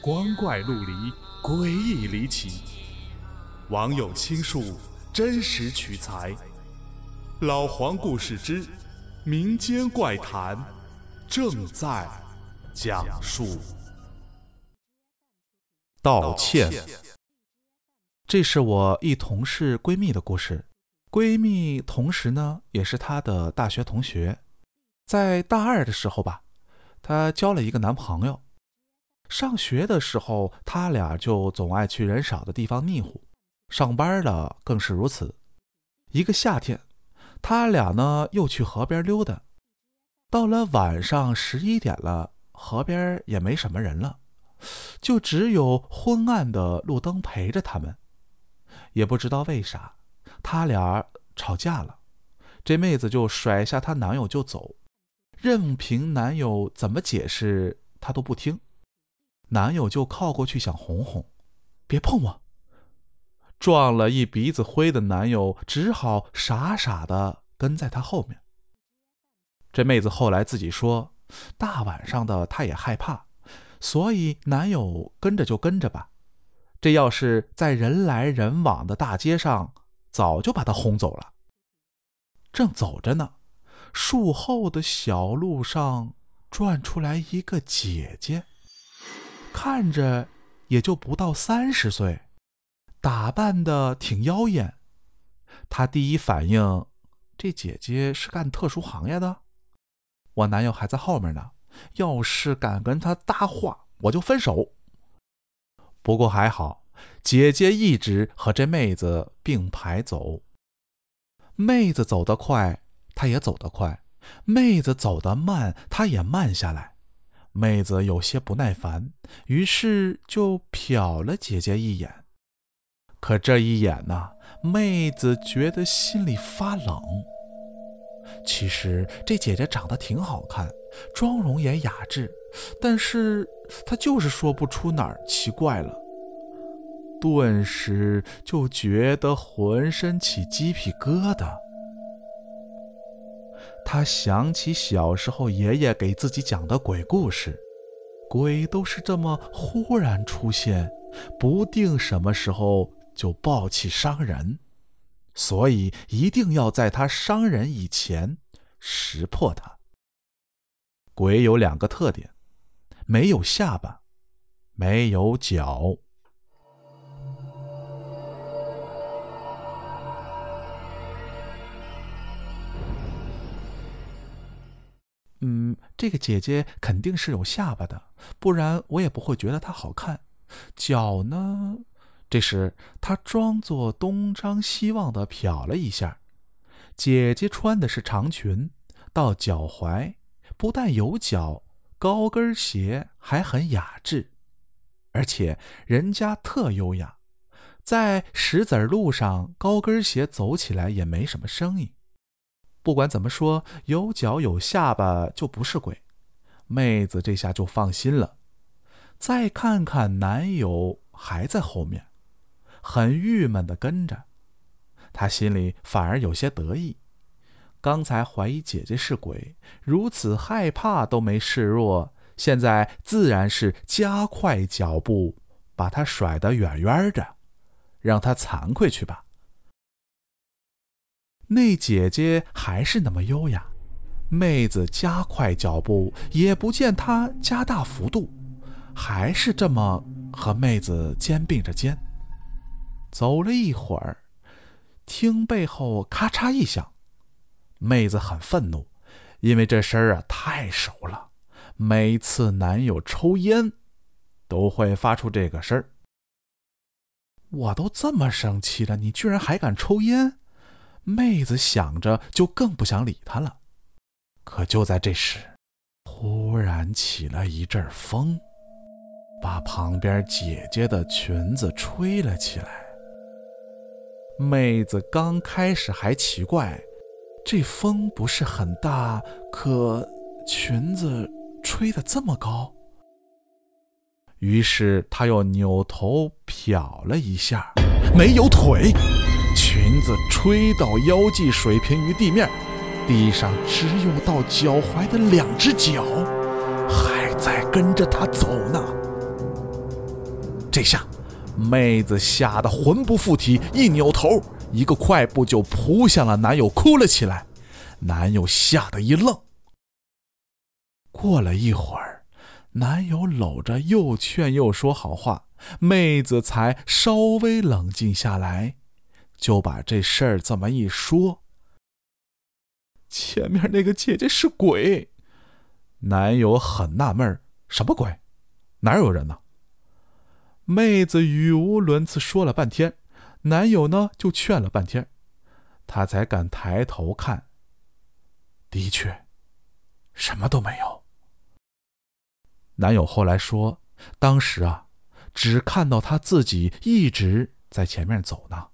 光怪陆离，诡异离奇。网友倾述，真实取材。老黄故事之民间怪谈正在讲述。道歉。这是我一同事闺蜜的故事。闺蜜同时呢，也是她的大学同学。在大二的时候吧，她交了一个男朋友。上学的时候，他俩就总爱去人少的地方腻乎；上班了更是如此。一个夏天，他俩呢又去河边溜达。到了晚上十一点了，河边也没什么人了，就只有昏暗的路灯陪着他们。也不知道为啥，他俩吵架了，这妹子就甩下她男友就走，任凭男友怎么解释，她都不听。男友就靠过去想哄哄，别碰我。撞了一鼻子灰的男友只好傻傻的跟在他后面。这妹子后来自己说，大晚上的她也害怕，所以男友跟着就跟着吧。这要是在人来人往的大街上，早就把她轰走了。正走着呢，树后的小路上转出来一个姐姐。看着也就不到三十岁，打扮的挺妖艳。他第一反应，这姐姐是干特殊行业的。我男友还在后面呢，要是敢跟他搭话，我就分手。不过还好，姐姐一直和这妹子并排走。妹子走得快，他也走得快；妹子走得慢，他也慢下来。妹子有些不耐烦，于是就瞟了姐姐一眼。可这一眼呢，妹子觉得心里发冷。其实这姐姐长得挺好看，妆容也雅致，但是她就是说不出哪儿奇怪了。顿时就觉得浑身起鸡皮疙瘩。他想起小时候爷爷给自己讲的鬼故事，鬼都是这么忽然出现，不定什么时候就暴气伤人，所以一定要在他伤人以前识破他。鬼有两个特点：没有下巴，没有脚。这个姐姐肯定是有下巴的，不然我也不会觉得她好看。脚呢？这时她装作东张西望的瞟了一下。姐姐穿的是长裙，到脚踝，不但有脚，高跟鞋还很雅致，而且人家特优雅，在石子路上高跟鞋走起来也没什么声音。不管怎么说，有脚有下巴就不是鬼。妹子这下就放心了。再看看男友还在后面，很郁闷的跟着。她心里反而有些得意。刚才怀疑姐姐是鬼，如此害怕都没示弱，现在自然是加快脚步，把她甩得远远的，让她惭愧去吧。那姐姐还是那么优雅，妹子加快脚步，也不见她加大幅度，还是这么和妹子肩并着肩。走了一会儿，听背后咔嚓一响，妹子很愤怒，因为这声儿啊太熟了，每次男友抽烟都会发出这个声儿。我都这么生气了，你居然还敢抽烟！妹子想着，就更不想理他了。可就在这时，忽然起了一阵风，把旁边姐姐的裙子吹了起来。妹子刚开始还奇怪，这风不是很大，可裙子吹得这么高。于是她又扭头瞟了一下，没有腿。裙子吹到腰际，水平于地面，地上只有到脚踝的两只脚，还在跟着他走呢。这下，妹子吓得魂不附体，一扭头，一个快步就扑向了男友，哭了起来。男友吓得一愣。过了一会儿，男友搂着又劝又说好话，妹子才稍微冷静下来，就把这事儿这么一说。前面那个姐姐是鬼，男友很纳闷什么鬼？哪有人呢？妹子语无伦次说了半天，男友呢就劝了半天，他才敢抬头看。的确，什么都没有。男友后来说，当时啊，只看到他自己一直在前面走呢。